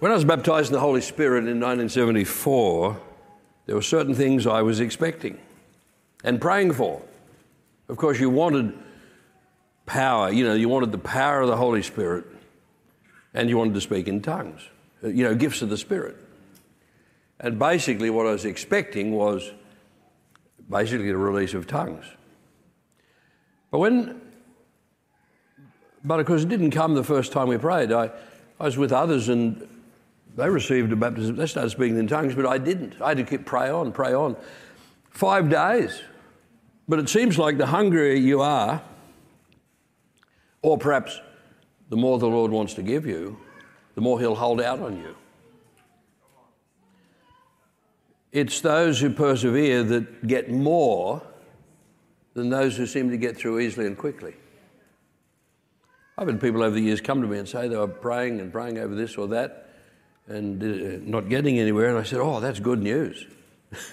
When I was baptized in the Holy Spirit in 1974, there were certain things I was expecting and praying for. Of course, you wanted power, you know, you wanted the power of the Holy Spirit and you wanted to speak in tongues, you know, gifts of the Spirit. And basically, what I was expecting was basically the release of tongues. But when, but of course, it didn't come the first time we prayed. I, I was with others and they received a baptism. They started speaking in tongues, but I didn't. I had to keep pray on, pray on. Five days. But it seems like the hungrier you are, or perhaps the more the Lord wants to give you, the more He'll hold out on you. It's those who persevere that get more than those who seem to get through easily and quickly. I've had people over the years come to me and say they were praying and praying over this or that and uh, not getting anywhere. And I said, Oh, that's good news.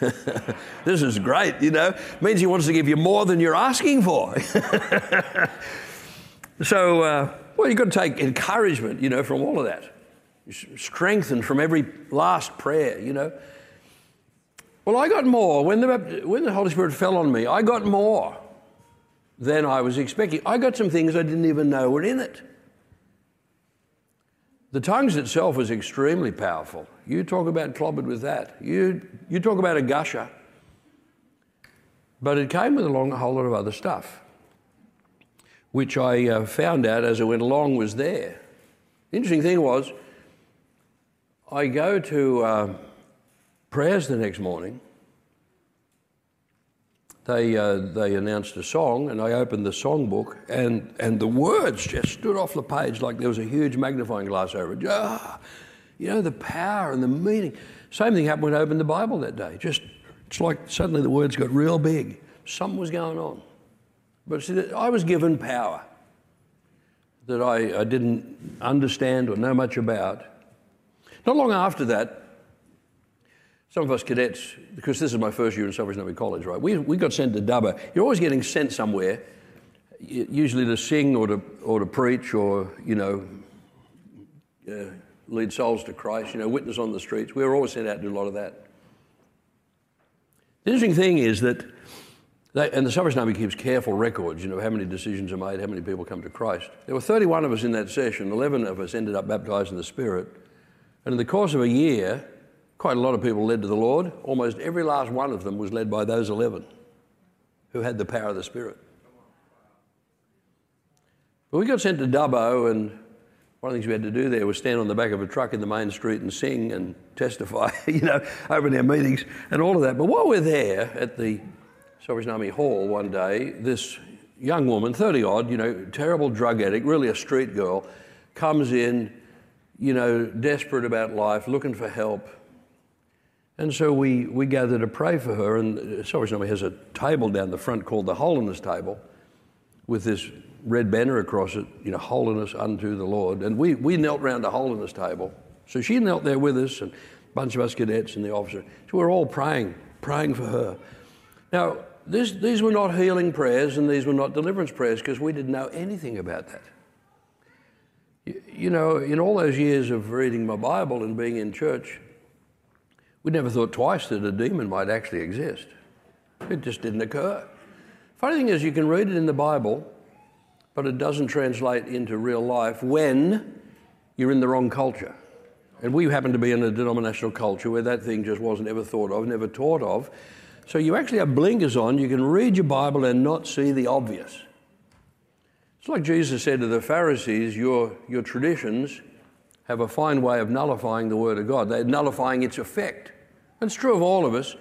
this is great, you know. Means he wants to give you more than you're asking for. so, uh, well, you've got to take encouragement, you know, from all of that. Strengthened from every last prayer, you know. Well, I got more. When the, when the Holy Spirit fell on me, I got more than I was expecting. I got some things I didn't even know were in it. The tongues itself was extremely powerful. You talk about clobbered with that. You, you talk about a gusher. But it came with along a whole lot of other stuff, which I uh, found out as I went along was there. The interesting thing was, I go to. Uh, prayers the next morning, they, uh, they announced a song, and I opened the songbook, and, and the words just stood off the page like there was a huge magnifying glass over it. Ah, you know, the power and the meaning. Same thing happened when I opened the Bible that day. Just, it's like suddenly the words got real big. Something was going on. But see, I was given power that I, I didn't understand or know much about. Not long after that, some of us cadets, because this is my first year in Salvation Army College, right? We, we got sent to Dubbo. You're always getting sent somewhere, usually to sing or to, or to preach or, you know, uh, lead souls to Christ, you know, witness on the streets. We were always sent out to do a lot of that. The interesting thing is that, they, and the Salvation Army keeps careful records, you know, how many decisions are made, how many people come to Christ. There were 31 of us in that session, 11 of us ended up baptized in the Spirit. And in the course of a year, Quite a lot of people led to the Lord. Almost every last one of them was led by those 11 who had the power of the Spirit. But we got sent to Dubbo, and one of the things we had to do there was stand on the back of a truck in the main street and sing and testify, you know, open our meetings and all of that. But while we're there at the Salvation Army Hall one day, this young woman, 30 odd, you know, terrible drug addict, really a street girl, comes in, you know, desperate about life, looking for help. And so we, we gather to pray for her. And Salvation Army has a table down the front called the Holiness Table with this red banner across it, you know, holiness unto the Lord. And we, we knelt round the holiness table. So she knelt there with us and a bunch of us cadets and the officer. So we're all praying, praying for her. Now, this, these were not healing prayers and these were not deliverance prayers because we didn't know anything about that. You know, in all those years of reading my Bible and being in church, we never thought twice that a demon might actually exist. It just didn't occur. Funny thing is, you can read it in the Bible, but it doesn't translate into real life when you're in the wrong culture. And we happen to be in a denominational culture where that thing just wasn't ever thought of, never taught of. So you actually have blinkers on. You can read your Bible and not see the obvious. It's like Jesus said to the Pharisees, your, your traditions have a fine way of nullifying the Word of God. They're nullifying its effect. It's true of all of us.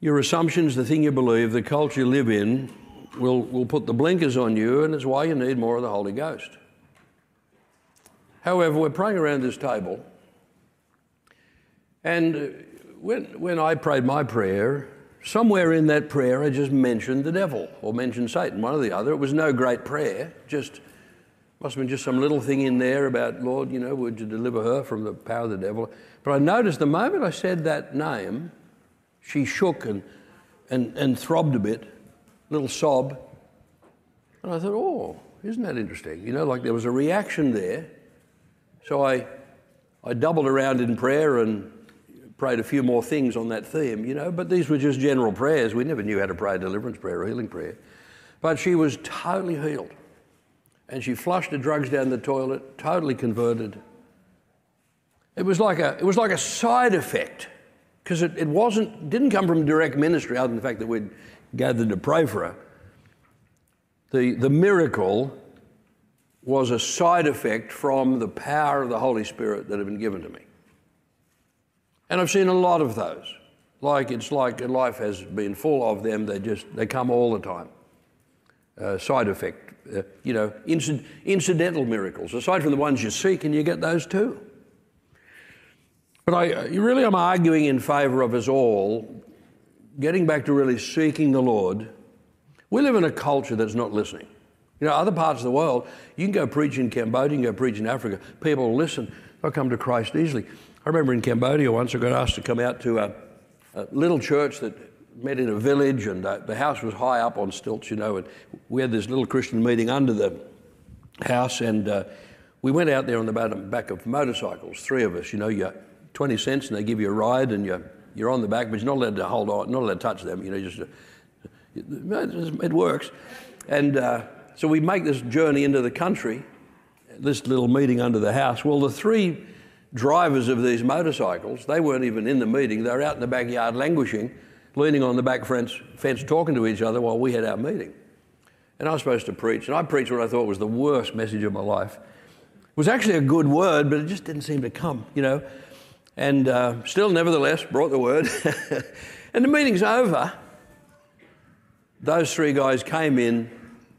Your assumptions, the thing you believe, the culture you live in, will, will put the blinkers on you, and it's why you need more of the Holy Ghost. However, we're praying around this table, and when, when I prayed my prayer, somewhere in that prayer I just mentioned the devil or mentioned Satan, one or the other. It was no great prayer, just must have been just some little thing in there about, Lord, you know, would you deliver her from the power of the devil? But I noticed the moment I said that name, she shook and, and, and throbbed a bit, a little sob. And I thought, oh, isn't that interesting? You know, like there was a reaction there. So I, I doubled around in prayer and prayed a few more things on that theme, you know, but these were just general prayers. We never knew how to pray a deliverance prayer or healing prayer. But she was totally healed. And she flushed the drugs down the toilet, totally converted. It was like a, it was like a side effect because it, it wasn't, didn't come from direct ministry other than the fact that we'd gathered to pray for her. The, the miracle was a side effect from the power of the Holy Spirit that had been given to me. And I've seen a lot of those. Like it's like life has been full of them. They just they come all the time. Uh, side effect, uh, you know, inc- incidental miracles. Aside from the ones you seek, and you get those too. But I really am arguing in favour of us all getting back to really seeking the Lord. We live in a culture that's not listening. You know, other parts of the world, you can go preach in Cambodia, you can go preach in Africa. People will listen. They'll come to Christ easily. I remember in Cambodia once I got asked to come out to a, a little church that met in a village, and uh, the house was high up on stilts, you know, and we had this little Christian meeting under the house, and uh, we went out there on the back of motorcycles, three of us, you know, you 20 cents, and they give you a ride, and you're, you're on the back, but you're not allowed to hold on, not allowed to touch them, you know, just, uh, it works. And uh, so we make this journey into the country, this little meeting under the house. Well, the three drivers of these motorcycles, they weren't even in the meeting. They were out in the backyard languishing, leaning on the back fence, fence talking to each other while we had our meeting. And I was supposed to preach, and I preached what I thought was the worst message of my life. It was actually a good word, but it just didn't seem to come, you know. And uh, still, nevertheless, brought the word. and the meeting's over. Those three guys came in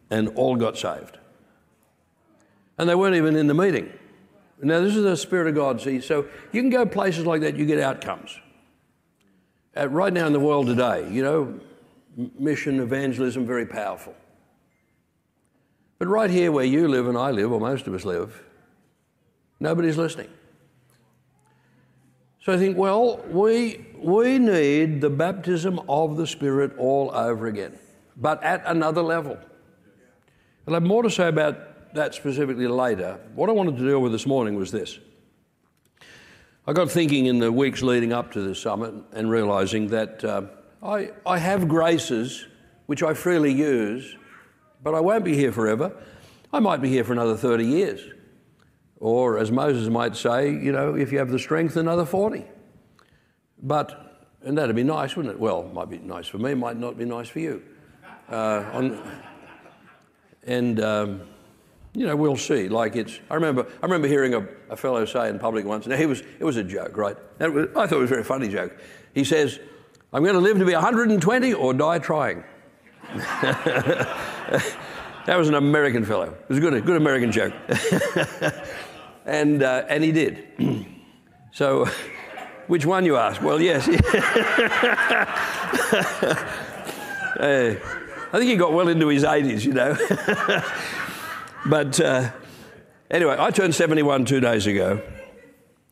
and all got saved. And they weren't even in the meeting. Now, this is the Spirit of God, see. So you can go places like that, you get outcomes. Uh, right now in the world today, you know, mission, evangelism, very powerful. But right here where you live and I live, or most of us live, nobody's listening. So I think, well, we, we need the baptism of the Spirit all over again, but at another level. I'll have more to say about that specifically later. What I wanted to deal with this morning was this. I got thinking in the weeks leading up to this summit and realizing that uh, I, I have graces which I freely use, but I won't be here forever. I might be here for another 30 years. Or, as Moses might say, you know, if you have the strength, another 40. But, and that'd be nice, wouldn't it? Well, might be nice for me, might not be nice for you. Uh, on, and, um, you know, we'll see. Like it's, I remember, I remember hearing a, a fellow say in public once, now he was, it was a joke, right? Was, I thought it was a very funny joke. He says, I'm going to live to be 120 or die trying. that was an American fellow. It was a good, good American joke. and, uh, and he did. so, which one you ask? Well, yes. uh, I think he got well into his 80s, you know. But uh, anyway, I turned 71 two days ago.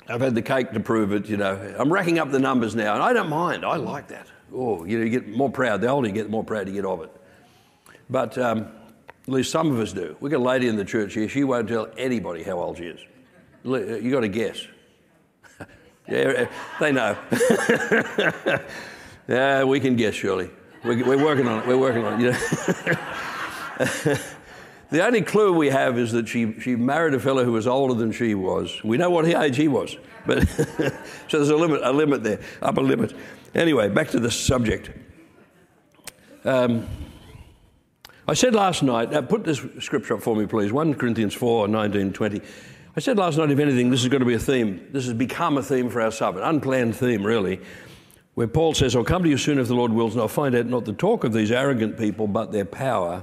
I've had the cake to prove it, you know. I'm racking up the numbers now, and I don't mind. I like that. Oh, you know, you get more proud. The older you get, the more proud you get of it. But um, at least some of us do. We've got a lady in the church here. She won't tell anybody how old she is. You got to guess. yeah, they know. yeah, we can guess, surely. We're, we're working on it. We're working on it. You know? The only clue we have is that she, she married a fellow who was older than she was. We know what age he was, but so there's a limit, a limit there, upper limit. Anyway, back to the subject. Um, I said last night, uh, put this scripture up for me, please 1 Corinthians 4 19, 20. I said last night, if anything, this is going to be a theme. This has become a theme for our summit, unplanned theme, really, where Paul says, I'll come to you soon if the Lord wills, and I'll find out not the talk of these arrogant people, but their power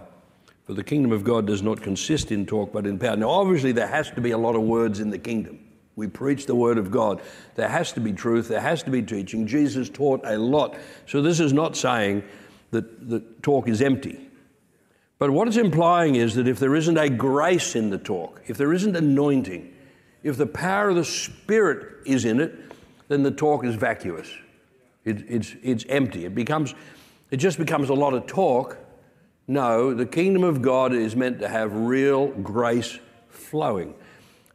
for the kingdom of God does not consist in talk, but in power. Now, obviously, there has to be a lot of words in the kingdom. We preach the word of God. There has to be truth, there has to be teaching. Jesus taught a lot. So, this is not saying that the talk is empty. But what it's implying is that if there isn't a grace in the talk, if there isn't anointing, if the power of the Spirit is in it, then the talk is vacuous. It, it's, it's empty. It, becomes, it just becomes a lot of talk no, the kingdom of God is meant to have real grace flowing.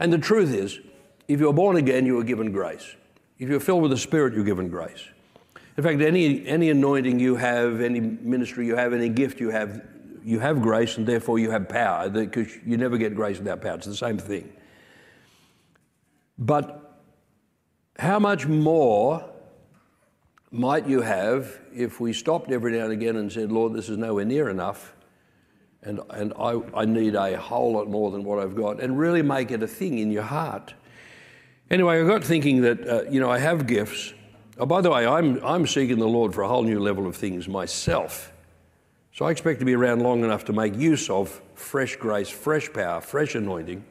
And the truth is, If you're born again, you are given grace. If you're filled with the Spirit, you're given grace. In fact, any, any anointing you have, any ministry you have, any gift you have, you have grace and therefore you have power because you never get grace without power. It's the same thing. But how much more might you have if we stopped every now and again and said, Lord, this is nowhere near enough, and, and I, I need a whole lot more than what I've got, and really make it a thing in your heart? Anyway, I got thinking that, uh, you know, I have gifts. Oh, by the way, I'm, I'm seeking the Lord for a whole new level of things myself. So I expect to be around long enough to make use of fresh grace, fresh power, fresh anointing.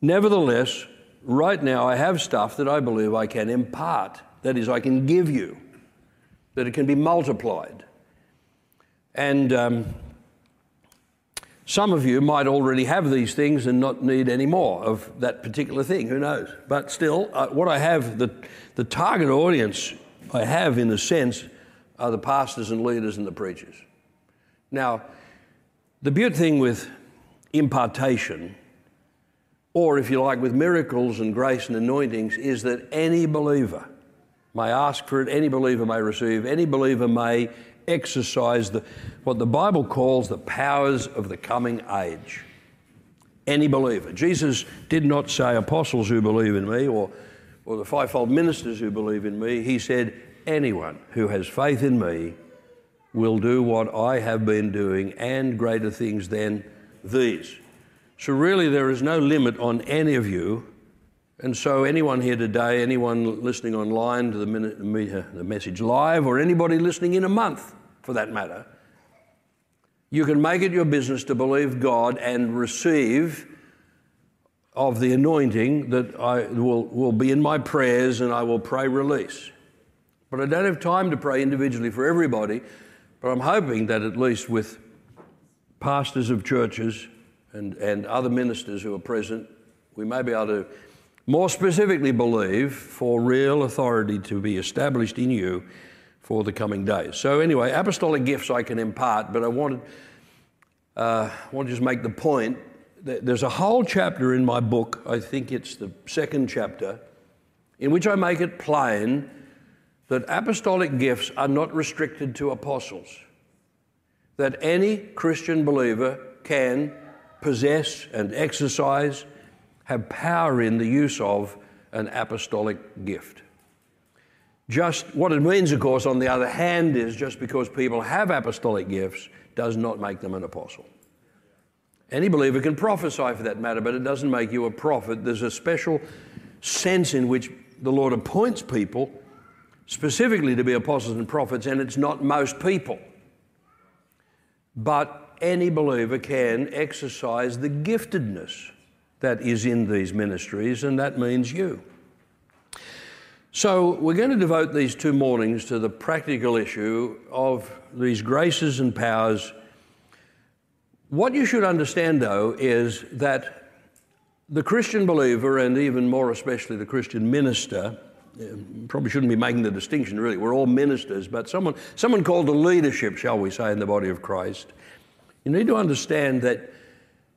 Nevertheless, right now I have stuff that I believe I can impart. That is, I can give you, that it can be multiplied. And um, some of you might already have these things and not need any more of that particular thing, who knows? But still, uh, what I have, the, the target audience I have in a sense, are the pastors and leaders and the preachers. Now, the beautiful thing with impartation, or if you like, with miracles and grace and anointings, is that any believer may ask for it, any believer may receive, any believer may exercise the, what the Bible calls the powers of the coming age. Any believer. Jesus did not say apostles who believe in me or, or the fivefold ministers who believe in me. He said, anyone who has faith in me will do what I have been doing and greater things than these. So, really, there is no limit on any of you and so, anyone here today, anyone listening online to the, minute, uh, the message live, or anybody listening in a month for that matter, you can make it your business to believe God and receive of the anointing that I will, will be in my prayers and I will pray release. But I don't have time to pray individually for everybody, but I'm hoping that at least with pastors of churches and, and other ministers who are present, we may be able to more specifically, believe for real authority to be established in you for the coming days. So, anyway, apostolic gifts I can impart, but I wanted, uh, I want to just make the point that there's a whole chapter in my book, I think it's the second chapter, in which I make it plain that apostolic gifts are not restricted to apostles, that any Christian believer can possess and exercise have power in the use of an apostolic gift. Just what it means, of course, on the other hand, is just because people have apostolic gifts does not make them an apostle. Any believer can prophesy for that matter, but it doesn't make you a prophet. There's a special sense in which the Lord appoints people specifically to be apostles and prophets, and it's not most people. But any believer can exercise the giftedness that is in these ministries, and that means you. So, we're going to devote these two mornings to the practical issue of these graces and powers. What you should understand, though, is that the Christian believer, and even more especially the Christian minister, probably shouldn't be making the distinction really, we're all ministers, but someone, someone called to leadership, shall we say, in the body of Christ, you need to understand that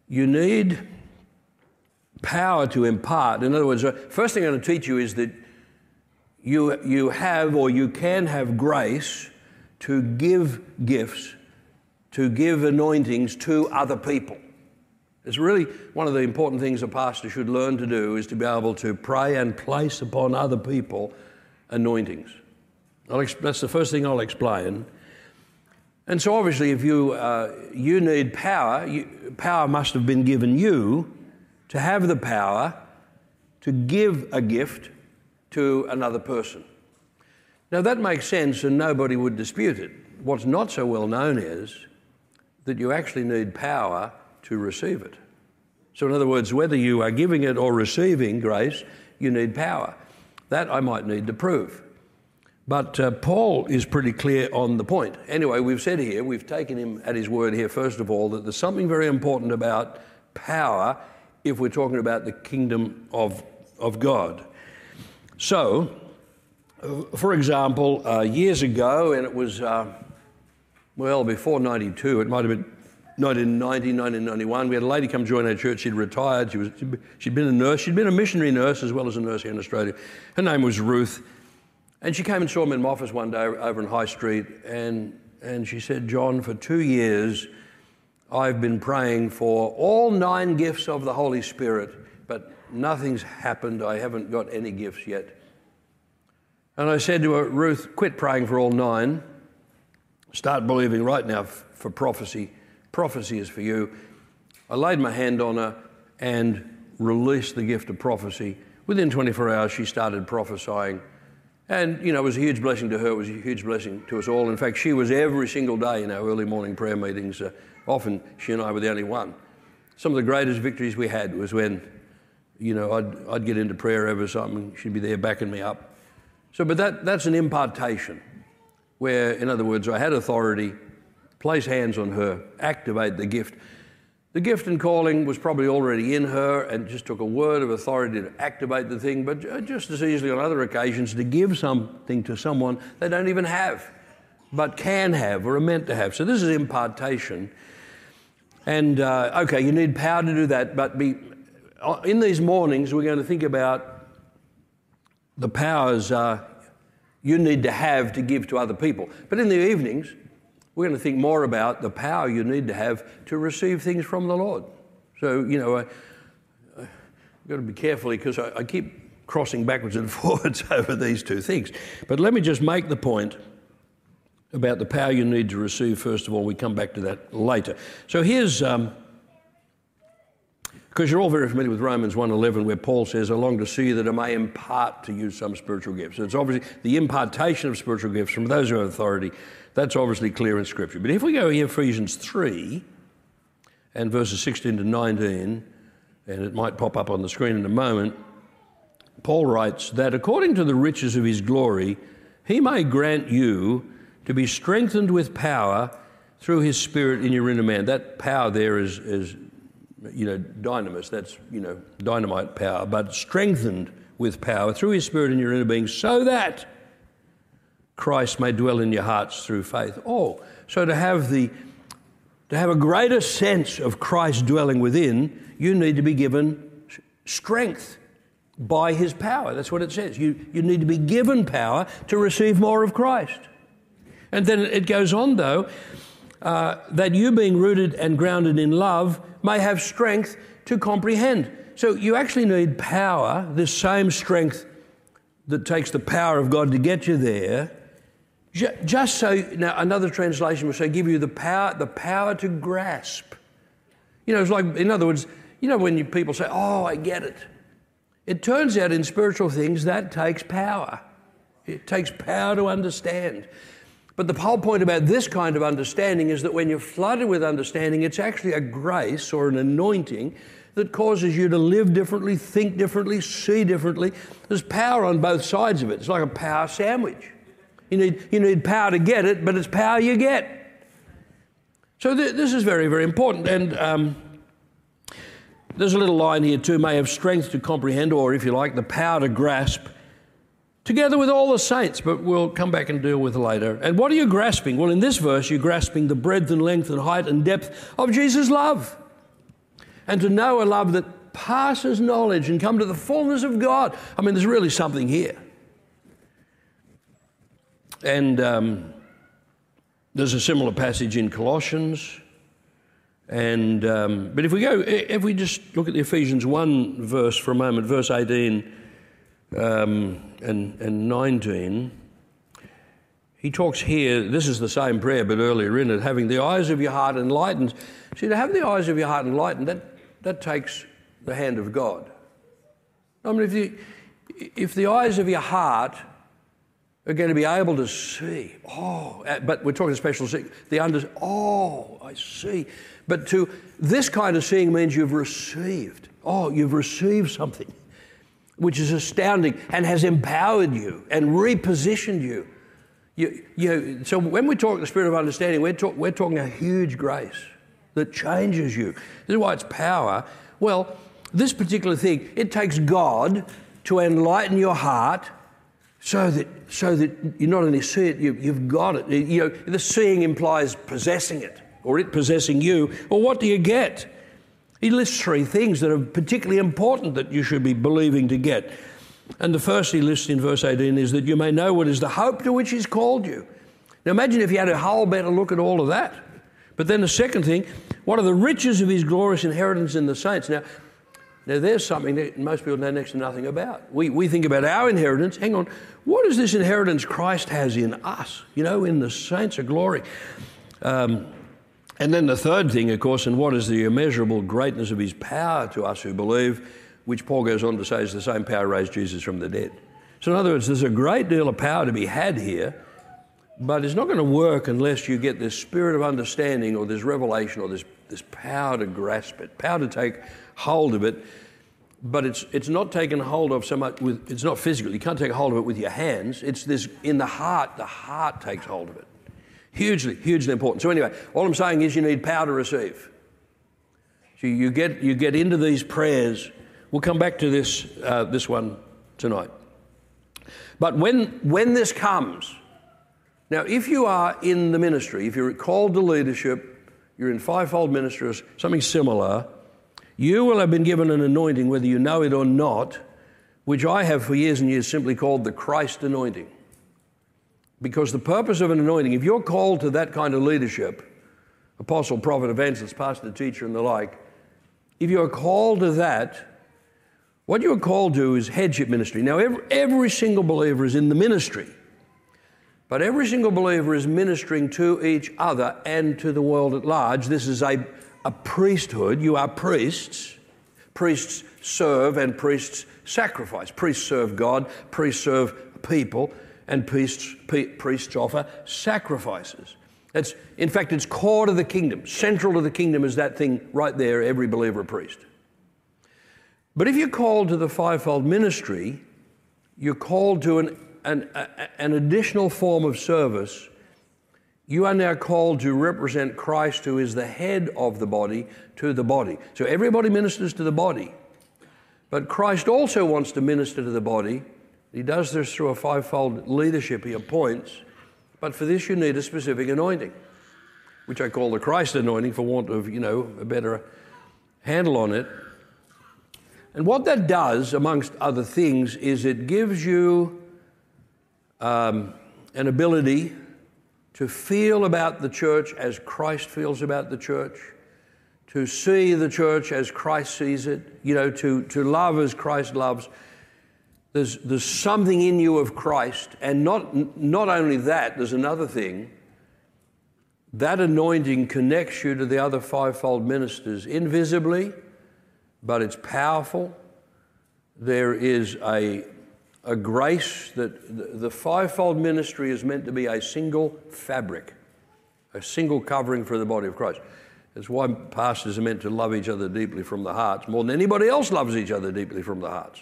you need power to impart. In other words, uh, first thing I'm going to teach you is that you, you have or you can have grace to give gifts, to give anointings to other people. It's really one of the important things a pastor should learn to do is to be able to pray and place upon other people anointings. that's the first thing I'll explain. And so, obviously, if you, uh, you need power, you, power must have been given you to have the power to give a gift to another person. Now, that makes sense and nobody would dispute it. What's not so well known is that you actually need power to receive it. So, in other words, whether you are giving it or receiving grace, you need power. That I might need to prove. But uh, Paul is pretty clear on the point. Anyway, we've said here, we've taken him at his word here, first of all, that there's something very important about power if we're talking about the kingdom of, of God. So, uh, for example, uh, years ago, and it was, uh, well, before 92, it might have been 1990, 1991. We had a lady come join our church. She'd retired. She was, she'd been a nurse. She'd been a missionary nurse as well as a nurse here in Australia. Her name was Ruth. And she came and saw me in my office one day over in High Street. And, and she said, John, for two years, I've been praying for all nine gifts of the Holy Spirit, but nothing's happened. I haven't got any gifts yet. And I said to her, Ruth, quit praying for all nine. Start believing right now for prophecy prophecy is for you. I laid my hand on her and released the gift of prophecy. Within 24 hours, she started prophesying. And, you know, it was a huge blessing to her. It was a huge blessing to us all. In fact, she was every single day in our early morning prayer meetings. Uh, often, she and I were the only one. Some of the greatest victories we had was when, you know, I'd, I'd get into prayer over something, she'd be there backing me up. So, but that, that's an impartation, where, in other words, I had authority place hands on her, activate the gift. The gift and calling was probably already in her and just took a word of authority to activate the thing, but just as easily on other occasions to give something to someone they don't even have, but can have or are meant to have. So this is impartation. And uh, okay, you need power to do that, but be, uh, in these mornings, we're going to think about the powers uh, you need to have to give to other people. But in the evenings, we're going to think more about the power you need to have to receive things from the Lord. So, you know, I, have got to be carefully because I, I keep crossing backwards and forwards over these two things. But let me just make the point about the power you need to receive, first of all. We come back to that later. So here's. Um, because you're all very familiar with Romans 1.11 where Paul says, I long to see that I may impart to you some spiritual gifts. So it's obviously the impartation of spiritual gifts from those who have authority that's obviously clear in Scripture. But if we go here, Ephesians 3 and verses 16 to 19, and it might pop up on the screen in a moment, Paul writes that according to the riches of his glory, he may grant you to be strengthened with power through his spirit in your inner man. That power there is, is you know, dynamis, that's, you know, dynamite power, but strengthened with power through his spirit in your inner being so that Christ may dwell in your hearts through faith. Oh, so to have the to have a greater sense of Christ dwelling within, you need to be given strength by his power. That's what it says. You, you need to be given power to receive more of Christ. And then it goes on, though, uh, that you being rooted and grounded in love may have strength to comprehend. So you actually need power, this same strength that takes the power of God to get you there just so, now another translation will say, give you the power, the power to grasp. You know, it's like, in other words, you know, when you, people say, oh, I get it. It turns out in spiritual things that takes power. It takes power to understand. But the whole point about this kind of understanding is that when you're flooded with understanding, it's actually a grace or an anointing that causes you to live differently, think differently, see differently. There's power on both sides of it. It's like a power sandwich. You need, you need power to get it, but it's power you get. So th- this is very, very important. And um, there's a little line here too may have strength to comprehend, or if you like, the power to grasp, together with all the saints, but we'll come back and deal with later. And what are you grasping? Well, in this verse, you're grasping the breadth and length and height and depth of Jesus' love. And to know a love that passes knowledge and come to the fullness of God. I mean, there's really something here. And um, there's a similar passage in Colossians. And, um, but if we go, if we just look at the Ephesians 1 verse for a moment, verse 18 um, and, and 19, he talks here, this is the same prayer, but earlier in it, having the eyes of your heart enlightened. See, to have the eyes of your heart enlightened, that, that takes the hand of God. I mean, if the, if the eyes of your heart are going to be able to see. Oh, uh, but we're talking special see. The under. Oh, I see. But to this kind of seeing means you've received. Oh, you've received something, which is astounding and has empowered you and repositioned you. You, you so when we talk the spirit of understanding, we're, talk, we're talking a huge grace that changes you. This is why it's power. Well, this particular thing, it takes God to enlighten your heart so that, so that you not only see it, you, have got it. You know, the seeing implies possessing it. or it possessing you, Well, what do you get? He lists three things that are particularly important that you should be believing to get. And the first he lists in verse 18 is that you may know what is the hope to which he's called you. Now imagine if you had a whole better look at all of that. But then the second thing, what are the riches of his glorious inheritance in the saints? Now, now there's something that most people know next to nothing about. We, we think about our inheritance. Hang on, what is this inheritance Christ has in us? You know, in the saints of glory. Um, and then the third thing, of course, and what is the immeasurable greatness of his power to us who believe, which Paul goes on to say is the same power raised Jesus from the dead. So, in other words, there's a great deal of power to be had here, but it's not going to work unless you get this spirit of understanding or this revelation or this, this power to grasp it, power to take hold of it. But it's, it's not taken hold of so much with, it's not physical. You can't take hold of it with your hands. It's this in the heart, the heart takes hold of it. Hugely, hugely important. So, anyway, all I'm saying is you need power to receive. So, you get, you get into these prayers. We'll come back to this, uh, this one tonight. But when, when this comes, now, if you are in the ministry, if you're called to leadership, you're in fivefold ministry something similar, you will have been given an anointing, whether you know it or not, which I have for years and years simply called the Christ anointing. Because the purpose of an anointing, if you're called to that kind of leadership, apostle, prophet, evangelist, pastor, teacher, and the like, if you're called to that, what you're called to is headship ministry. Now, every, every single believer is in the ministry, but every single believer is ministering to each other and to the world at large. This is a, a priesthood. You are priests. Priests serve and priests sacrifice. Priests serve God, priests serve people and priests, priests offer sacrifices. It's, in fact, it's core to the kingdom. Central to the kingdom is that thing right there, every believer a priest. But if you're called to the fivefold ministry, you're called to an, an, an additional form of service. You are now called to represent Christ, who is the head of the body, to the body. So everybody ministers to the body. But Christ also wants to minister to the body he does this through a fivefold leadership he appoints, but for this you need a specific anointing, which I call the Christ anointing for want of, you know, a better handle on it. And what that does, amongst other things, is it gives you um, an ability to feel about the church as Christ feels about the church, to see the church as Christ sees it, you know, to, to love as Christ loves there's, there's something in you of Christ. And not, not only that, there's another thing. That anointing connects you to the other fivefold ministers invisibly, but it's powerful. There is a, a grace that the, fivefold ministry is meant to be a single fabric, a single covering for the body of Christ. That's why pastors are meant to love each other deeply from the hearts, more than anybody else loves each other deeply from the hearts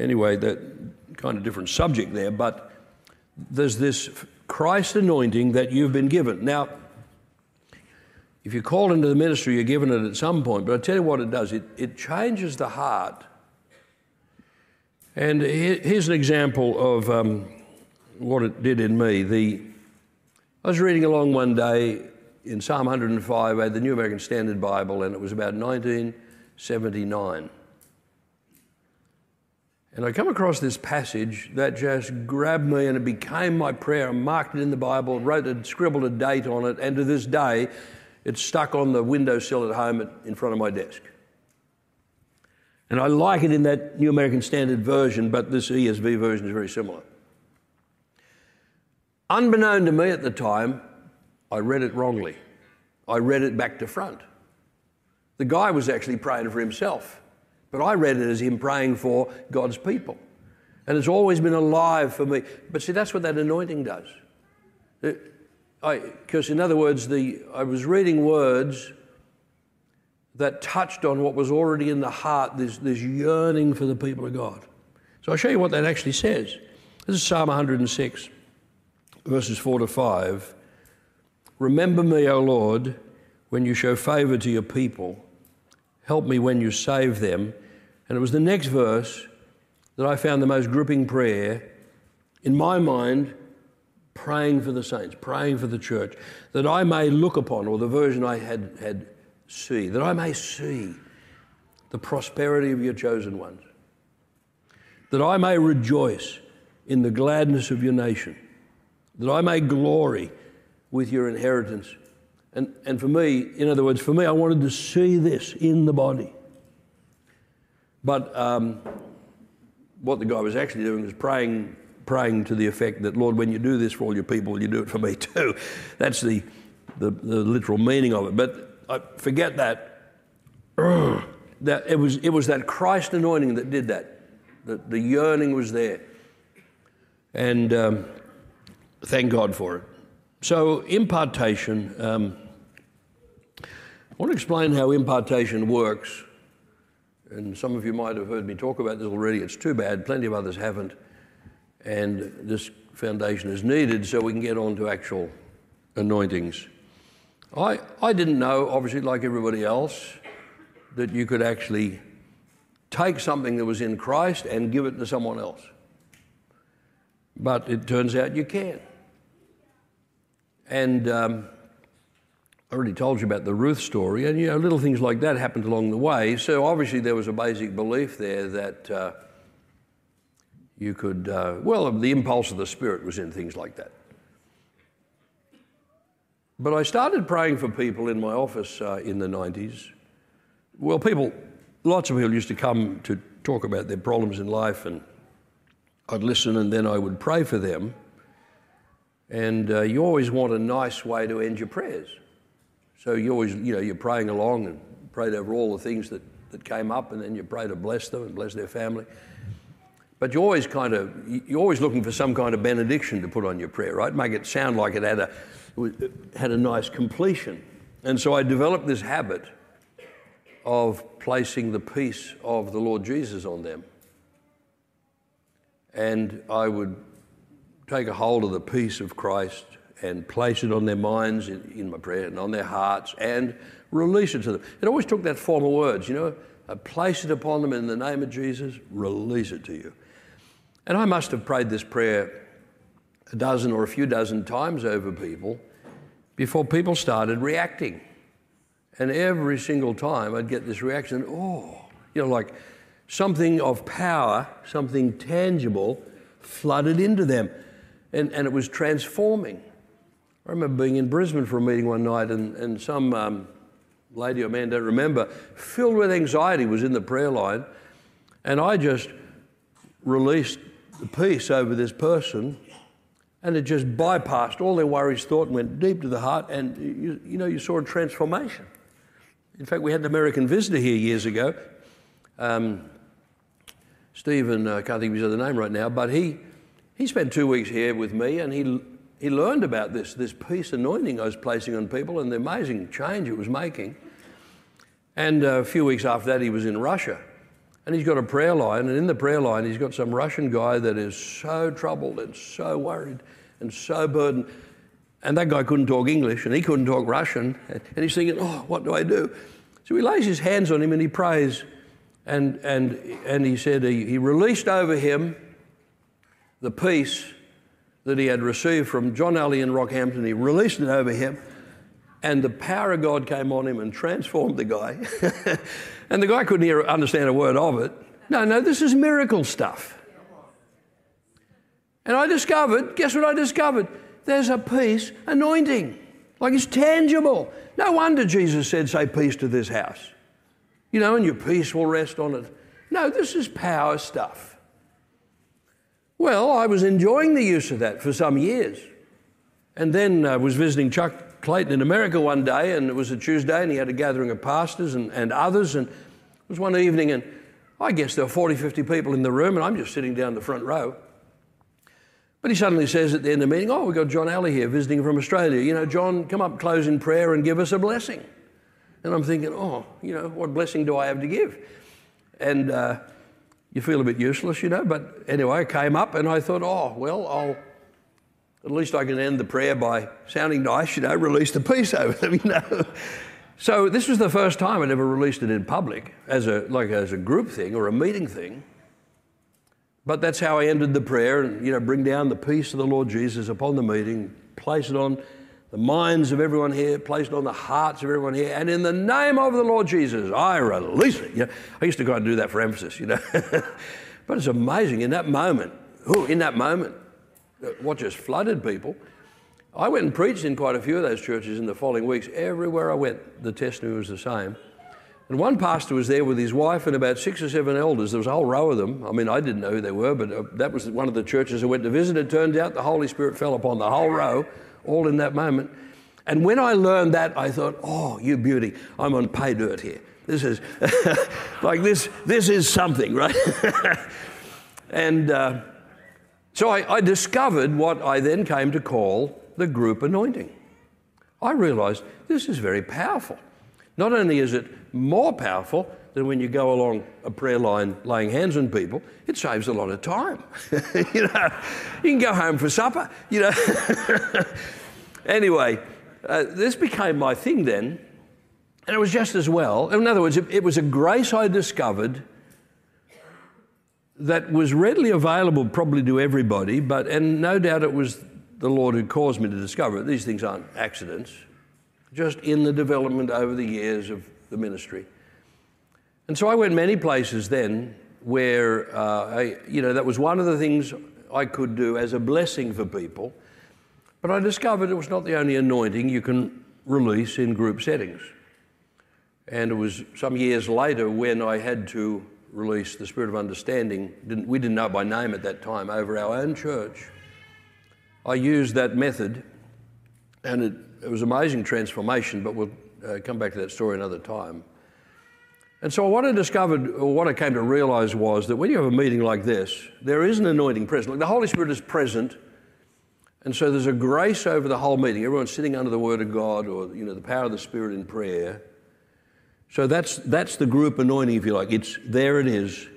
anyway, that kind of different subject there, but there's this Christ anointing that you've been given. Now, if you're called into the ministry, you're given it at some point, but I tell you what it does it, it changes the heart. And here's an example of um, what it did in me. The, I was reading along one day in Psalm 105, I had the New American Standard Bible, and it was about 1979. And I come across this passage that just grabbed me and it became my prayer. I marked it in the Bible, wrote it, scribbled a date on it, and to this day, it's stuck on the windowsill at home in front of my desk. And I like it in that New American Standard version, but this ESV version is very similar. Unbeknown to me at the time, I read it wrongly. I read it back to front. The guy was actually praying for himself. But I read it as him praying for God's people. And it's always been alive for me. But see, that's what that anointing does. Because, in other words, the, I was reading words that touched on what was already in the heart, this, this yearning for the people of God. So I'll show you what that actually says. This is Psalm 106, verses 4 to 5. Remember me, O Lord, when you show favor to your people. Help me when you save them. And it was the next verse that I found the most gripping prayer. In my mind, praying for the saints, praying for the church, that I may look upon, or the version I had, had see, that I may see the prosperity of your chosen ones, that I may rejoice in the gladness of your nation, that I may glory with your inheritance. And, and for me, in other words, for me, I wanted to see this in the body. But um, what the guy was actually doing was praying, praying to the effect that, Lord, when you do this for all your people, you do it for me too. That's the, the, the literal meaning of it. But I forget that. that it, was, it was that Christ anointing that did that. The, the yearning was there. And um, thank God for it. So, impartation, um, I want to explain how impartation works. And some of you might have heard me talk about this already. It's too bad, plenty of others haven't. And this foundation is needed so we can get on to actual anointings. I, I didn't know, obviously, like everybody else, that you could actually take something that was in Christ and give it to someone else. But it turns out you can. And um, I already told you about the Ruth story, and you know, little things like that happened along the way. So obviously, there was a basic belief there that uh, you could, uh, well, the impulse of the Spirit was in things like that. But I started praying for people in my office uh, in the 90s. Well, people, lots of people used to come to talk about their problems in life, and I'd listen and then I would pray for them. And uh, you always want a nice way to end your prayers. So you always, you know, you're praying along and prayed over all the things that, that came up, and then you pray to bless them and bless their family. But you're always kind of, you're always looking for some kind of benediction to put on your prayer, right? Make it sound like it had a, had a nice completion. And so I developed this habit of placing the peace of the Lord Jesus on them. And I would take a hold of the peace of Christ and place it on their minds in, in my prayer and on their hearts and release it to them. It always took that form of words, you know, I place it upon them in the name of Jesus, release it to you. And I must have prayed this prayer a dozen or a few dozen times over people before people started reacting. And every single time I'd get this reaction, oh, you know, like something of power, something tangible flooded into them. And, and it was transforming. I remember being in Brisbane for a meeting one night, and, and some um, lady or man, don't remember, filled with anxiety, was in the prayer line. And I just released the peace over this person, and it just bypassed all their worries, thought, and went deep to the heart. And you, you know, you saw a transformation. In fact, we had an American visitor here years ago. Um, Stephen, I can't think of his other name right now, but he, he spent two weeks here with me and he, he learned about this, this peace anointing I was placing on people and the amazing change it was making. And a few weeks after that, he was in Russia. And he's got a prayer line, and in the prayer line, he's got some Russian guy that is so troubled and so worried and so burdened. And that guy couldn't talk English and he couldn't talk Russian. And he's thinking, oh, what do I do? So he lays his hands on him and he prays. And, and, and he said he, he released over him the peace that he had received from John Alley in Rockhampton. He released it over him. And the power of God came on him and transformed the guy. and the guy couldn't hear, understand a word of it. No, no, this is miracle stuff. And I discovered, guess what I discovered? There's a peace anointing. Like it's tangible. No wonder Jesus said, Say peace to this house. You know, and your peace will rest on it. No, this is power stuff. Well, I was enjoying the use of that for some years. And then I was visiting Chuck Clayton in America one day, and it was a Tuesday, and he had a gathering of pastors and, and others. And it was one evening, and I guess there were 40, 50 people in the room, and I'm just sitting down the front row. But he suddenly says at the end of the meeting, Oh, we've got John Alley here visiting from Australia. You know, John, come up close in prayer and give us a blessing. And I'm thinking, Oh, you know, what blessing do I have to give? And uh, you feel a bit useless, you know. But anyway, I came up and I thought, Oh, well, I'll. At least I can end the prayer by sounding nice, you know, release the peace over them, you know. So this was the first time I'd ever released it in public as a like as a group thing or a meeting thing. But that's how I ended the prayer, and you know, bring down the peace of the Lord Jesus upon the meeting, place it on the minds of everyone here, place it on the hearts of everyone here, and in the name of the Lord Jesus, I release it. You know, I used to go and do that for emphasis, you know. but it's amazing in that moment, ooh, in that moment, what just flooded people. I went and preached in quite a few of those churches in the following weeks. Everywhere I went, the testimony was the same. And one pastor was there with his wife and about six or seven elders. There was a whole row of them. I mean, I didn't know who they were, but uh, that was one of the churches I went to visit. It turned out the Holy Spirit fell upon the whole row, all in that moment. And when I learned that, I thought, oh, you beauty, I'm on pay dirt here. This is like this, this is something, right? and uh, so I, I discovered what I then came to call the group anointing. I realized this is very powerful. Not only is it more powerful than when you go along a prayer line laying hands on people, it saves a lot of time. you know, you can go home for supper, you know. anyway, uh, this became my thing then, and it was just as well. In other words, it, it was a grace I discovered that was readily available probably to everybody, but and no doubt it was the Lord who caused me to discover it. These things aren't accidents, just in the development over the years of the ministry. And so I went many places then where, uh, I, you know, that was one of the things I could do as a blessing for people. But I discovered it was not the only anointing you can release in group settings. And it was some years later when I had to release the Spirit of Understanding. Didn't, we didn't know it by name at that time over our own church. I used that method, and it, it was amazing transformation, but we'll uh, come back to that story another time. And so, what I discovered, or what I came to realize, was that when you have a meeting like this, there is an anointing present. Like the Holy Spirit is present, and so there's a grace over the whole meeting. Everyone's sitting under the Word of God, or you know, the power of the Spirit in prayer. So that's that's the group anointing, if you like. It's there. It is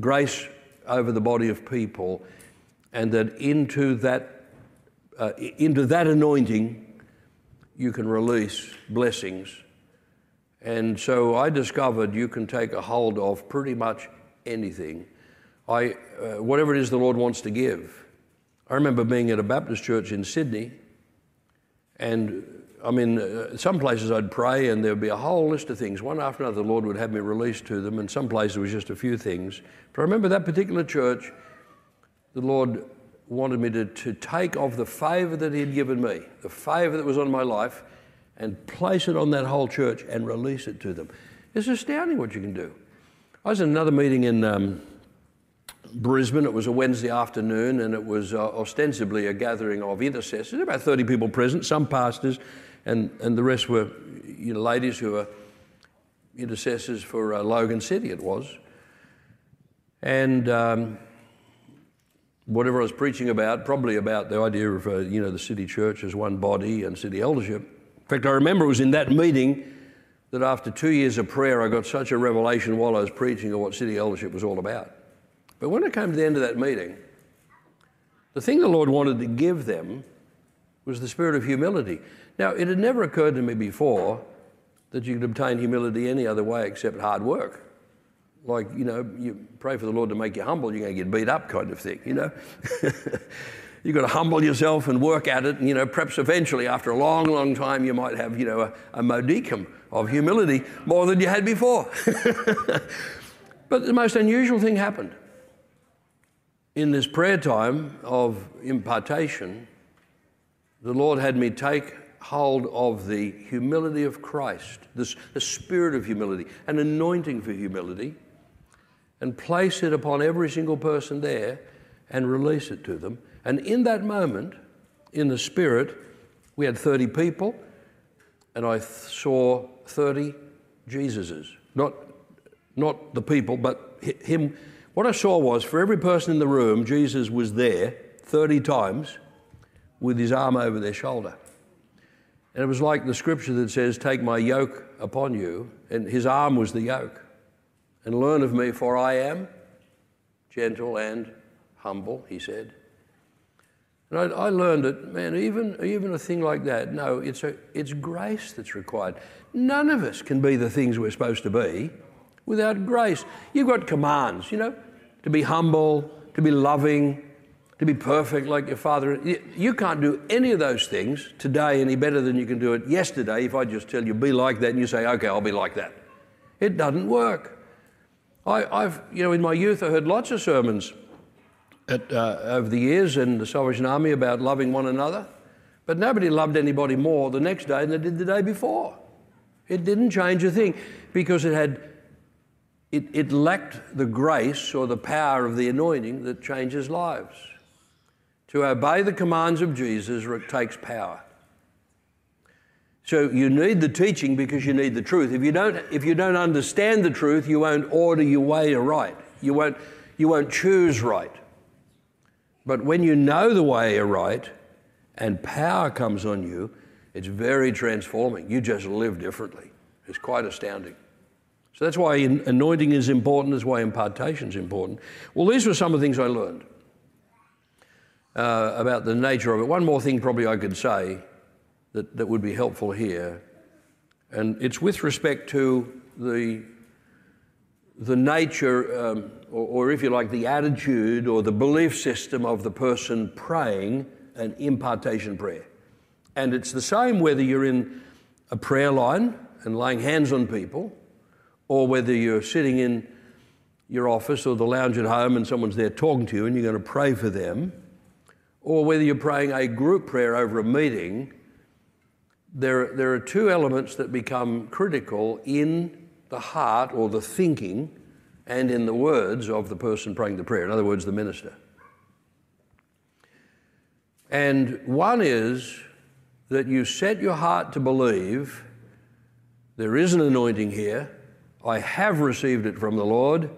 grace over the body of people, and that into that uh, into that anointing you can release blessings. And so I discovered you can take a hold of pretty much anything, I, uh, whatever it is the Lord wants to give. I remember being at a Baptist church in Sydney, and I mean, uh, some places I'd pray and there'd be a whole list of things. One after another, the Lord would have me release to them, and some places it was just a few things. But I remember that particular church, the Lord wanted me to, to take of the favor that He had given me, the favor that was on my life, and place it on that whole church and release it to them. It's astounding what you can do. I was in another meeting in um, Brisbane. It was a Wednesday afternoon, and it was uh, ostensibly a gathering of intercessors. About 30 people present, some pastors, and, and the rest were you know, ladies who were intercessors for uh, Logan City, it was. And um, whatever I was preaching about, probably about the idea of uh, you know the city church as one body and city eldership. In fact, I remember it was in that meeting that after two years of prayer, I got such a revelation while I was preaching of what city eldership was all about. But when it came to the end of that meeting, the thing the Lord wanted to give them was the spirit of humility. Now, it had never occurred to me before that you could obtain humility any other way except hard work like, you know, you pray for the Lord to make you humble, you're going to get beat up kind of thing, you know. You've got to humble yourself and work at it. And, you know, perhaps eventually, after a long, long time, you might have, you know, a, a modicum of humility more than you had before. but the most unusual thing happened. In this prayer time of impartation, the Lord had me take hold of the humility of Christ, this, the spirit of humility, an anointing for humility and place it upon every single person there and release it to them. And in that moment, in the Spirit, we had 30 people, and I th- saw 30 Jesuses. Not, not the people, but him. What I saw was for every person in the room, Jesus was there 30 times with his arm over their shoulder. And it was like the scripture that says, Take my yoke upon you, and his arm was the yoke and learn of me, for I am gentle and humble, he said. And I, I, learned that, man, even, even a thing like that, no, it's, a, it's grace that's required. None of us can be the things we're supposed to be without grace. You've got commands, you know, to be humble, to be loving, to be perfect like your father. You can't do any of those things today any better than you can do it yesterday if I just tell you, be like that, and you say, okay, I'll be like that. It doesn't work. I, have you know, in my youth, I heard lots of sermons at, uh, over the years in the Salvation Army about loving one another, but nobody loved anybody more the next day than they did the day before. It didn't change a thing because it had it, it lacked the grace or the power of the anointing that changes lives. To obey the commands of Jesus takes power. So you need the teaching because you need the truth. If you don't, if you don't understand the truth, you won't order your way aright. You won't, you won't choose right. But when you know the way right and power comes on you, it's very transforming. You just live differently. It's quite astounding. So that's why anointing is important, that's why impartation is important. Well, these were some of the things I learned uh, about the nature of it. One more thing, probably, I could say that, that would be helpful here, and it's with respect to the, the nature, um, or, or if you like, the attitude or the belief system of the person praying an impartation prayer. And it's the same whether you're in a prayer line and laying hands on people or whether you're sitting in your office or the lounge at home and someone's there talking to you and you're going to pray for them, or whether you're praying a group prayer over a meeting, there, there are two elements that become critical in the heart or the thinking and in the words of the person praying the prayer, in other words, the minister. And one is that you set your heart to believe there is an anointing here I have received it from the Lord,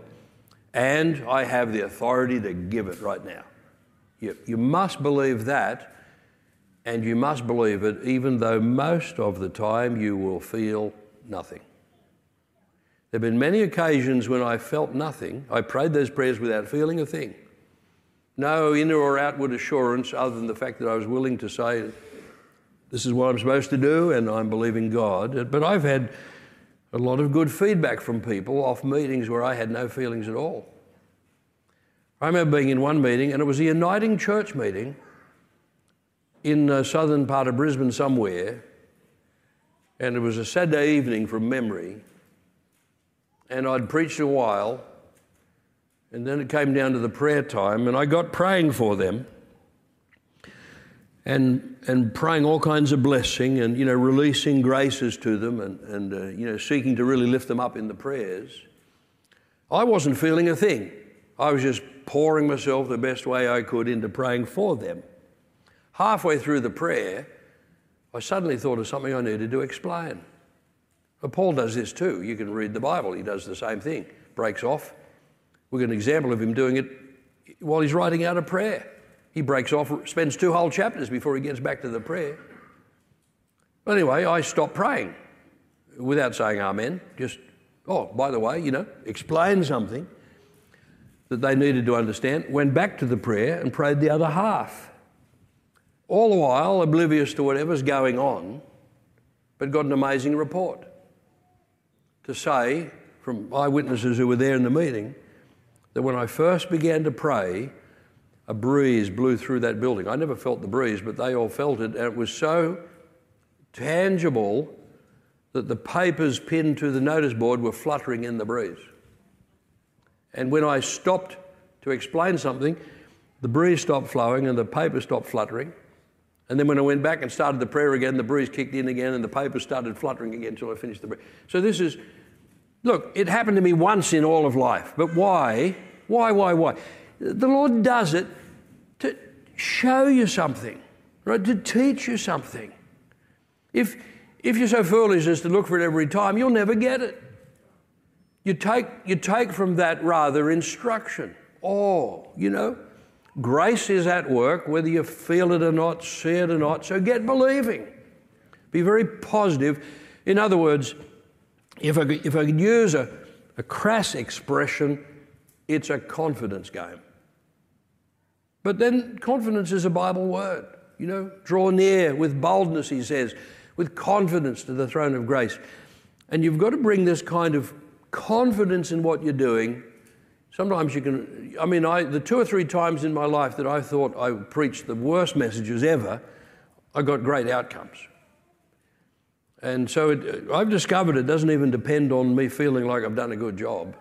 and I have the authority to give it right now. You, you must believe that, and you must believe it even though most of the time you will feel nothing. There have been many occasions when I felt nothing. I prayed those prayers without feeling a thing. No inner or outward assurance other than the fact that I was willing to say, This is what I'm supposed to do, and I'm believing God. But I've had a lot of good feedback from people off meetings where I had no feelings at all. I remember being in one meeting, and it was a uniting church meeting in the southern part of Brisbane somewhere, and it was a Saturday evening from memory, and I'd preached a while, and then it came down to the prayer time, and I got praying for them and, and praying all kinds of blessing and, you know, releasing graces to them and, and uh, you know, seeking to really lift them up in the prayers, I wasn't feeling a thing. I was just pouring myself the best way I could into praying for them. Halfway through the prayer, I suddenly thought of something I needed to explain. Well, Paul does this too. You can read the Bible, he does the same thing. Breaks off. We've got an example of him doing it while he's writing out a prayer. He breaks off, spends two whole chapters before he gets back to the prayer. But anyway, I stopped praying without saying amen. Just, oh, by the way, you know, explain something that they needed to understand. Went back to the prayer and prayed the other half. All the while, oblivious to whatever's going on, but got an amazing report to say from eyewitnesses who were there in the meeting that when I first began to pray, a breeze blew through that building. I never felt the breeze, but they all felt it, and it was so tangible that the papers pinned to the notice board were fluttering in the breeze. And when I stopped to explain something, the breeze stopped flowing and the paper stopped fluttering. And then when I went back and started the prayer again, the breeze kicked in again and the paper started fluttering again until I finished the prayer. So this is, look, it happened to me once in all of life. But why? Why, why, why? The Lord does it to show you something, right? To teach you something. If, if you're so foolish as to look for it every time, you'll never get it. You take, you take from that rather instruction. Oh, you know, grace is at work, whether you feel it or not, see it or not. So get believing. Be very positive. In other words, if I could, if I could use a, a crass expression, it's a confidence game. But then confidence is a Bible word. You know, draw near with boldness, he says, with confidence to the throne of grace. And you've got to bring this kind of confidence in what you're doing Sometimes you can, I mean, I, the two or three times in my life that I thought I preached the worst messages ever, I got great outcomes. And so it, I've discovered it doesn't even depend on me feeling like I've done a good job.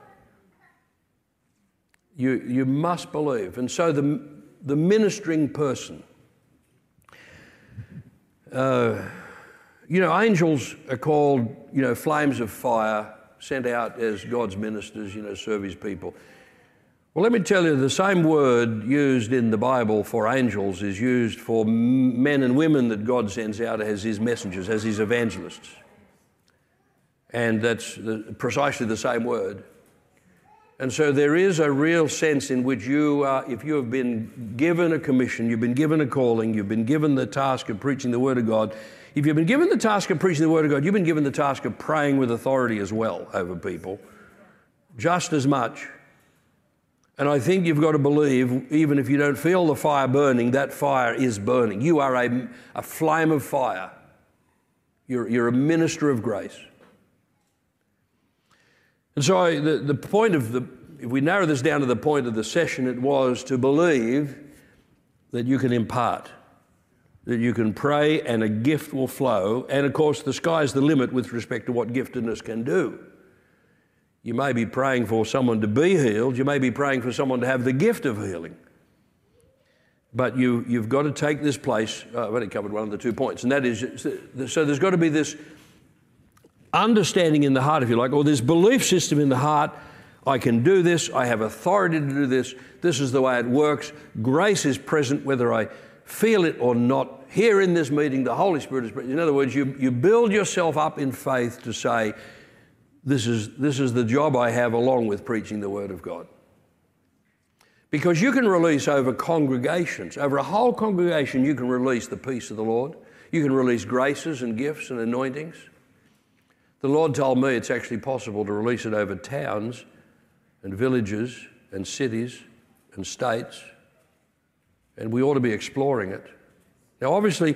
You, you must believe. And so the, the ministering person, uh, you know, angels are called, you know, flames of fire sent out as God's ministers, you know, serve his people. Well, let me tell you, the same word used in the Bible for angels is used for men and women that God sends out as his messengers, as his evangelists. And that's the, precisely the same word. And so there is a real sense in which you, uh, if you have been given a commission, you've been given a calling, you've been given the task of preaching the Word of God, if you've been given the task of preaching the Word of God, you've been given the task of praying with authority as well over people, just as much. And I think you've got to believe, even if you don't feel the fire burning, that fire is burning. You are a, a flame of fire. You're, you're a minister of grace. And so I, the, the point of the, if we narrow this down to the point of the session, it was to believe that you can impart, that you can pray and a gift will flow. And of course, the sky's the limit with respect to what giftedness can do. You may be praying for someone to be healed, you may be praying for someone to have the gift of healing. But you, you've got to take this place. Uh, I've only covered one of the two points, and that is so there's got to be this understanding in the heart, if you like, or this belief system in the heart. I can do this, I have authority to do this, this is the way it works. Grace is present whether I feel it or not. Here in this meeting, the Holy Spirit is present. In other words, you, you build yourself up in faith to say, this is, this is the job I have along with preaching the Word of God. Because you can release over congregations, over a whole congregation, you can release the peace of the Lord. You can release graces and gifts and anointings. The Lord told me it's actually possible to release it over towns and villages and cities and states, and we ought to be exploring it. Now, obviously,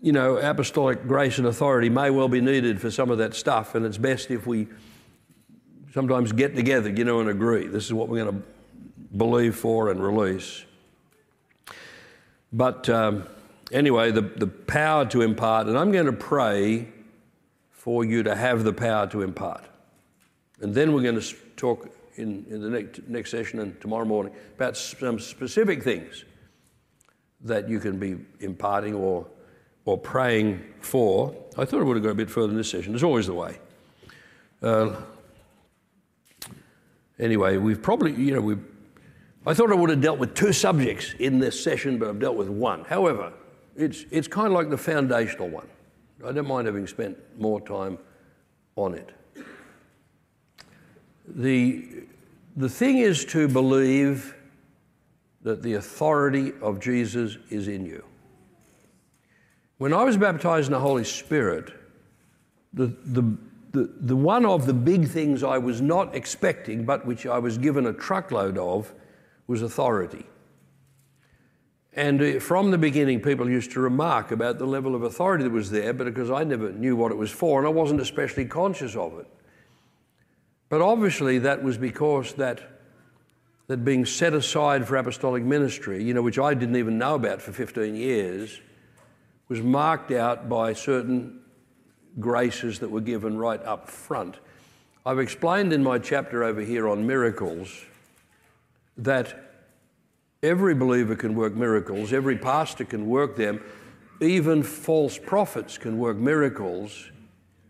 you know, apostolic grace and authority may well be needed for some of that stuff, and it's best if we sometimes get together, you know, and agree. This is what we're going to believe for and release. But um, anyway, the, the power to impart, and I'm going to pray for you to have the power to impart. And then we're going to talk in, in the next, next session and tomorrow morning about some specific things that you can be imparting or or praying for. I thought I would have gone a bit further in this session. It's always the way. Uh, anyway, we've probably, you know, we I thought I would have dealt with two subjects in this session, but I've dealt with one. However, it's, it's kind of like the foundational one. I don't mind having spent more time on it. The, the thing is to believe that the authority of Jesus is in you. When I was baptized in the Holy Spirit, the, the, the, the one of the big things I was not expecting, but which I was given a truckload of, was authority. And uh, from the beginning, people used to remark about the level of authority that was there, but because I never knew what it was for, and I wasn't especially conscious of it. But obviously, that was because that, that being set aside for apostolic ministry, you know, which I didn't even know about for 15 years, was marked out by certain graces that were given right up front. I've explained in my chapter over here on miracles that every believer can work miracles, every pastor can work them, even false prophets can work miracles.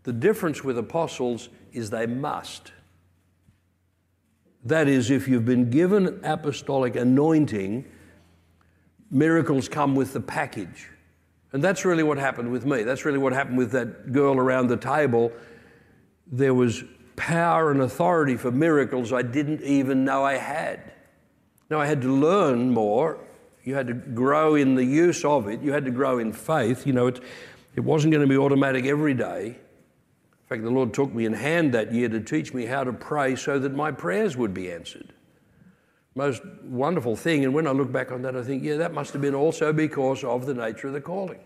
The difference with apostles is they must. That is, if you've been given apostolic anointing, miracles come with the package. And that's really what happened with me. That's really what happened with that girl around the table. There was power and authority for miracles I didn't even know I had. Now, I had to learn more. You had to grow in the use of it. You had to grow in faith. You know, it, it wasn't going to be automatic every day. Fact, the Lord took me in hand that year to teach me how to pray so that my prayers would be answered most wonderful thing. And when I look back on that, I think, yeah, that must have been also because of the nature of the calling.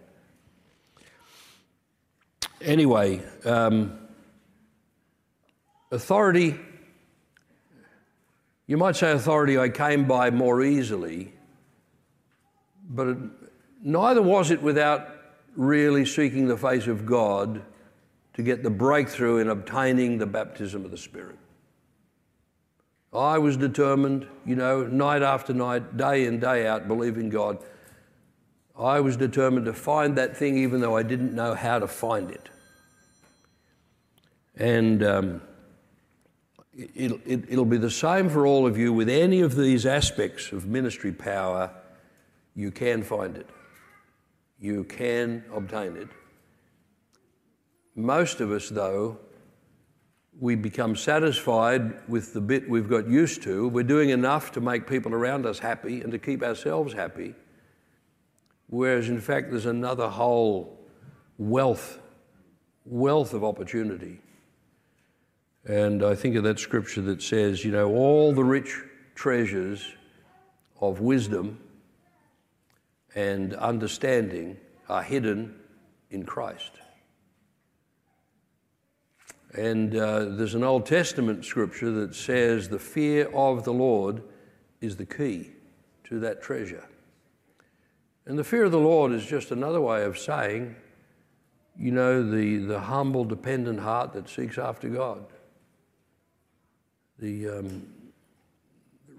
Anyway, um, authority You might say authority I came by more easily, but it, neither was it without really seeking the face of God to get the breakthrough in obtaining the baptism of the Spirit. I was determined, you know, night after night, day in, day out, believing God. I was determined to find that thing even though I didn't know how to find it. And um, it, it'll be the same for all of you with any of these aspects of ministry power. You can find it, you can obtain it. Most of us, though, we become satisfied with the bit we've got used to. We're doing enough to make people around us happy and to keep ourselves happy. Whereas, in fact, there's another whole wealth, wealth of opportunity. And I think of that scripture that says, you know, all the rich treasures of wisdom and understanding are hidden in Christ. And uh, there's an Old Testament scripture that says the fear of the Lord is the key to that treasure. And the fear of the Lord is just another way of saying, you know, the, the humble, dependent heart that seeks after God. The um,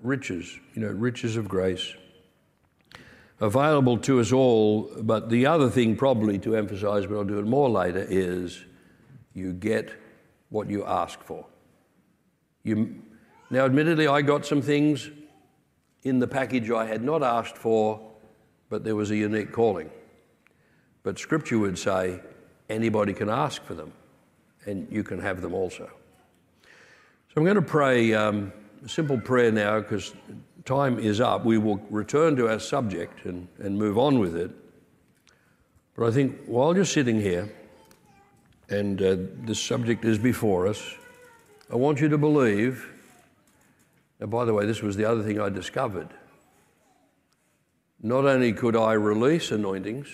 riches, you know, riches of grace available to us all. But the other thing, probably to emphasize, but I'll do it more later, is you get what you ask for. You, now, admittedly, I got some things in the package I had not asked for, but there was a unique calling. But Scripture would say anybody can ask for them, and you can have them also. So I'm going to pray um, a simple prayer now because time is up. We will return to our subject and, and move on with it. But I think while you're sitting here, and uh, this subject is before us. I want you to believe. Now, by the way, this was the other thing I discovered. Not only could I release anointings,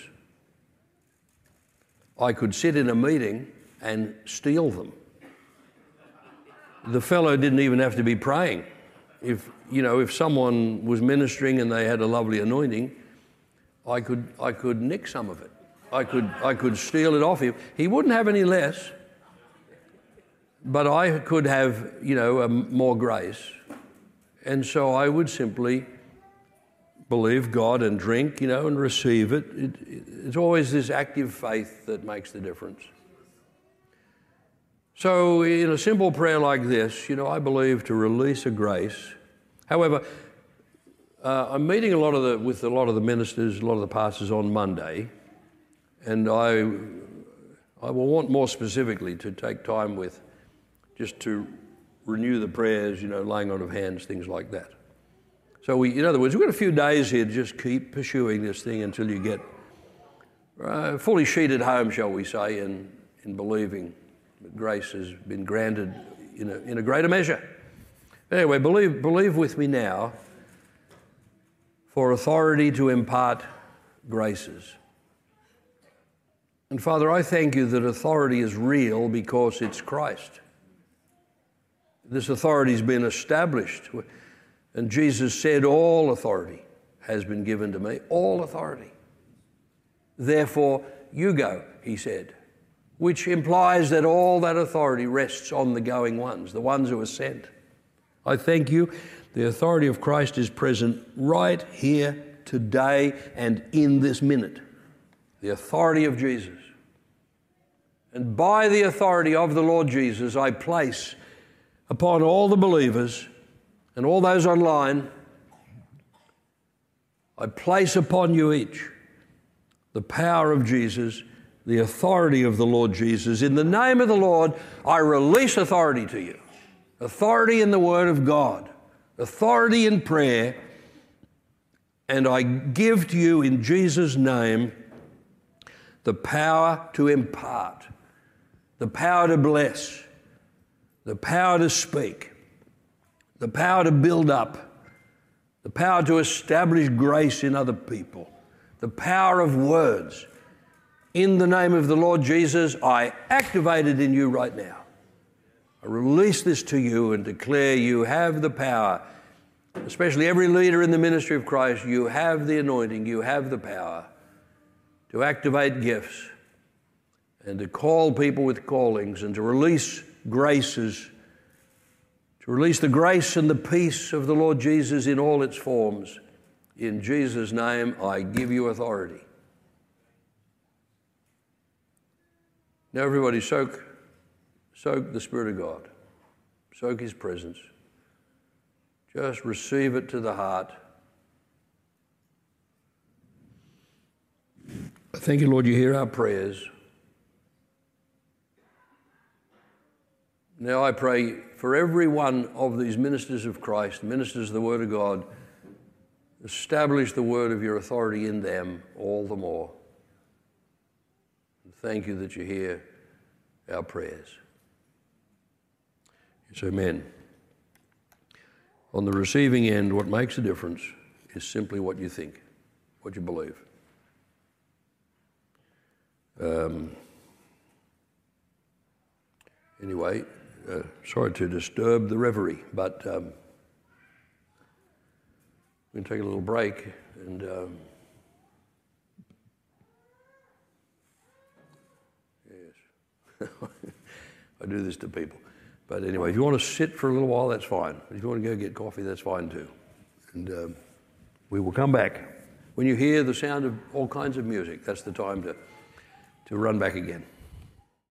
I could sit in a meeting and steal them. The fellow didn't even have to be praying. If, you know, if someone was ministering and they had a lovely anointing, I could, I could nick some of it. I could, I could steal it off him. He wouldn't have any less, but I could have, you know, um, more grace. And so I would simply believe God and drink, you know, and receive it. it. It's always this active faith that makes the difference. So, in a simple prayer like this, you know, I believe to release a grace. However, uh, I'm meeting a lot of the, with a lot of the ministers, a lot of the pastors on Monday. And I, I will want more specifically to take time with just to renew the prayers, you know, laying on of hands, things like that. So, we, in other words, we've got a few days here to just keep pursuing this thing until you get uh, fully sheeted home, shall we say, in, in believing that grace has been granted in a, in a greater measure. Anyway, believe, believe with me now for authority to impart graces. And Father, I thank you that authority is real because it's Christ. This authority has been established. And Jesus said, All authority has been given to me. All authority. Therefore, you go, he said, which implies that all that authority rests on the going ones, the ones who are sent. I thank you. The authority of Christ is present right here, today, and in this minute. The authority of Jesus. And by the authority of the Lord Jesus, I place upon all the believers and all those online, I place upon you each the power of Jesus, the authority of the Lord Jesus. In the name of the Lord, I release authority to you. Authority in the Word of God, authority in prayer, and I give to you in Jesus' name the power to impart the power to bless, the power to speak, the power to build up, the power to establish grace in other people, the power of words. In the name of the Lord Jesus, I activate it in you right now. I release this to you and declare you have the power especially every leader in the ministry of Christ, you have the anointing, you have the power to activate gifts and to call people with callings and to release graces, to release the grace and the peace of the Lord Jesus in all its forms. In Jesus' name, I give you authority. Now, everybody, soak, soak the Spirit of God, soak His presence. Just receive it to the heart. Thank you, Lord, you hear our prayers. Now I pray for every one of these ministers of Christ, ministers of the Word of God, establish the word of your authority in them all the more. Thank you that you hear our prayers. Yes, amen. On the receiving end, what makes a difference is simply what you think, what you believe. Um, anyway, uh, sorry to disturb the reverie, but um, going to take a little break and. Um, yes, I do this to people. But anyway, if you want to sit for a little while, that's fine. If you want to go get coffee, that's fine too. And um, we will come back. When you hear the sound of all kinds of music, that's the time to, to run back again.